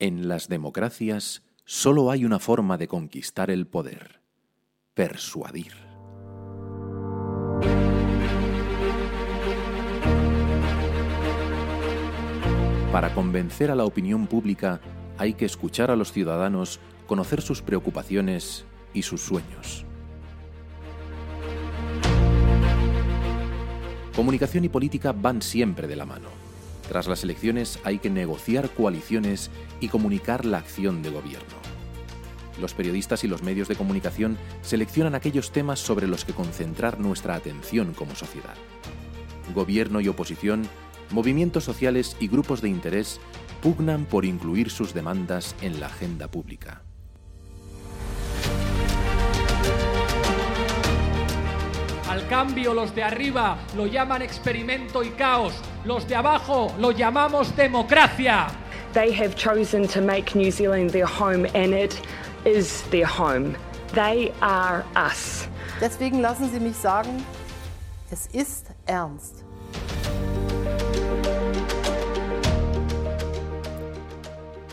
En las democracias solo hay una forma de conquistar el poder, persuadir. Para convencer a la opinión pública hay que escuchar a los ciudadanos, conocer sus preocupaciones y sus sueños. Comunicación y política van siempre de la mano. Tras las elecciones hay que negociar coaliciones y comunicar la acción de gobierno. Los periodistas y los medios de comunicación seleccionan aquellos temas sobre los que concentrar nuestra atención como sociedad. Gobierno y oposición, movimientos sociales y grupos de interés pugnan por incluir sus demandas en la agenda pública. Cambio, los de arriba lo llaman experimento y caos. Los de abajo lo llamamos democracia. They have chosen to make New Zealand their home and it is their home. They are us. Deswegen lassen Sie mich sagen, es ist ernst.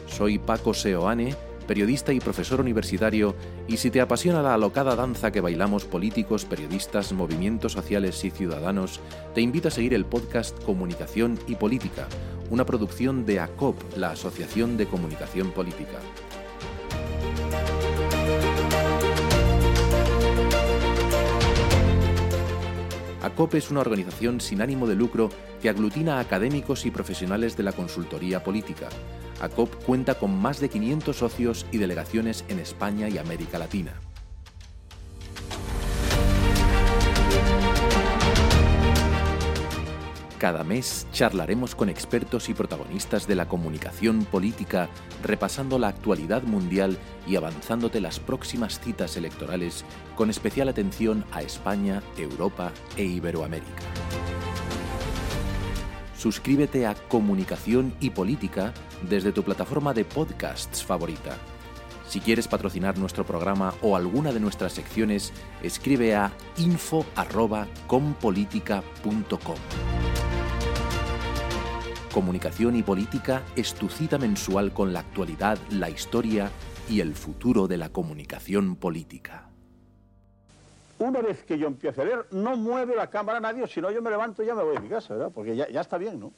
Soy Paco Seoane periodista y profesor universitario, y si te apasiona la alocada danza que bailamos políticos, periodistas, movimientos sociales y ciudadanos, te invito a seguir el podcast Comunicación y Política, una producción de ACOP, la Asociación de Comunicación Política. ACOP es una organización sin ánimo de lucro que aglutina a académicos y profesionales de la consultoría política ACOP cuenta con más de 500 socios y delegaciones en España y América Latina. Cada mes charlaremos con expertos y protagonistas de la comunicación política, repasando la actualidad mundial y avanzándote las próximas citas electorales, con especial atención a España, Europa e Iberoamérica. Suscríbete a Comunicación y Política desde tu plataforma de podcasts favorita. Si quieres patrocinar nuestro programa o alguna de nuestras secciones, escribe a info.compolitica.com. Comunicación y Política es mensual con la actualidad, la historia y el futuro de la comunicación política. Una vez que yo empiezo a leer, no mueve la cámara nadie, si no yo me levanto y ya me voy a mi casa, ¿verdad? Porque ya está bien, ¿no?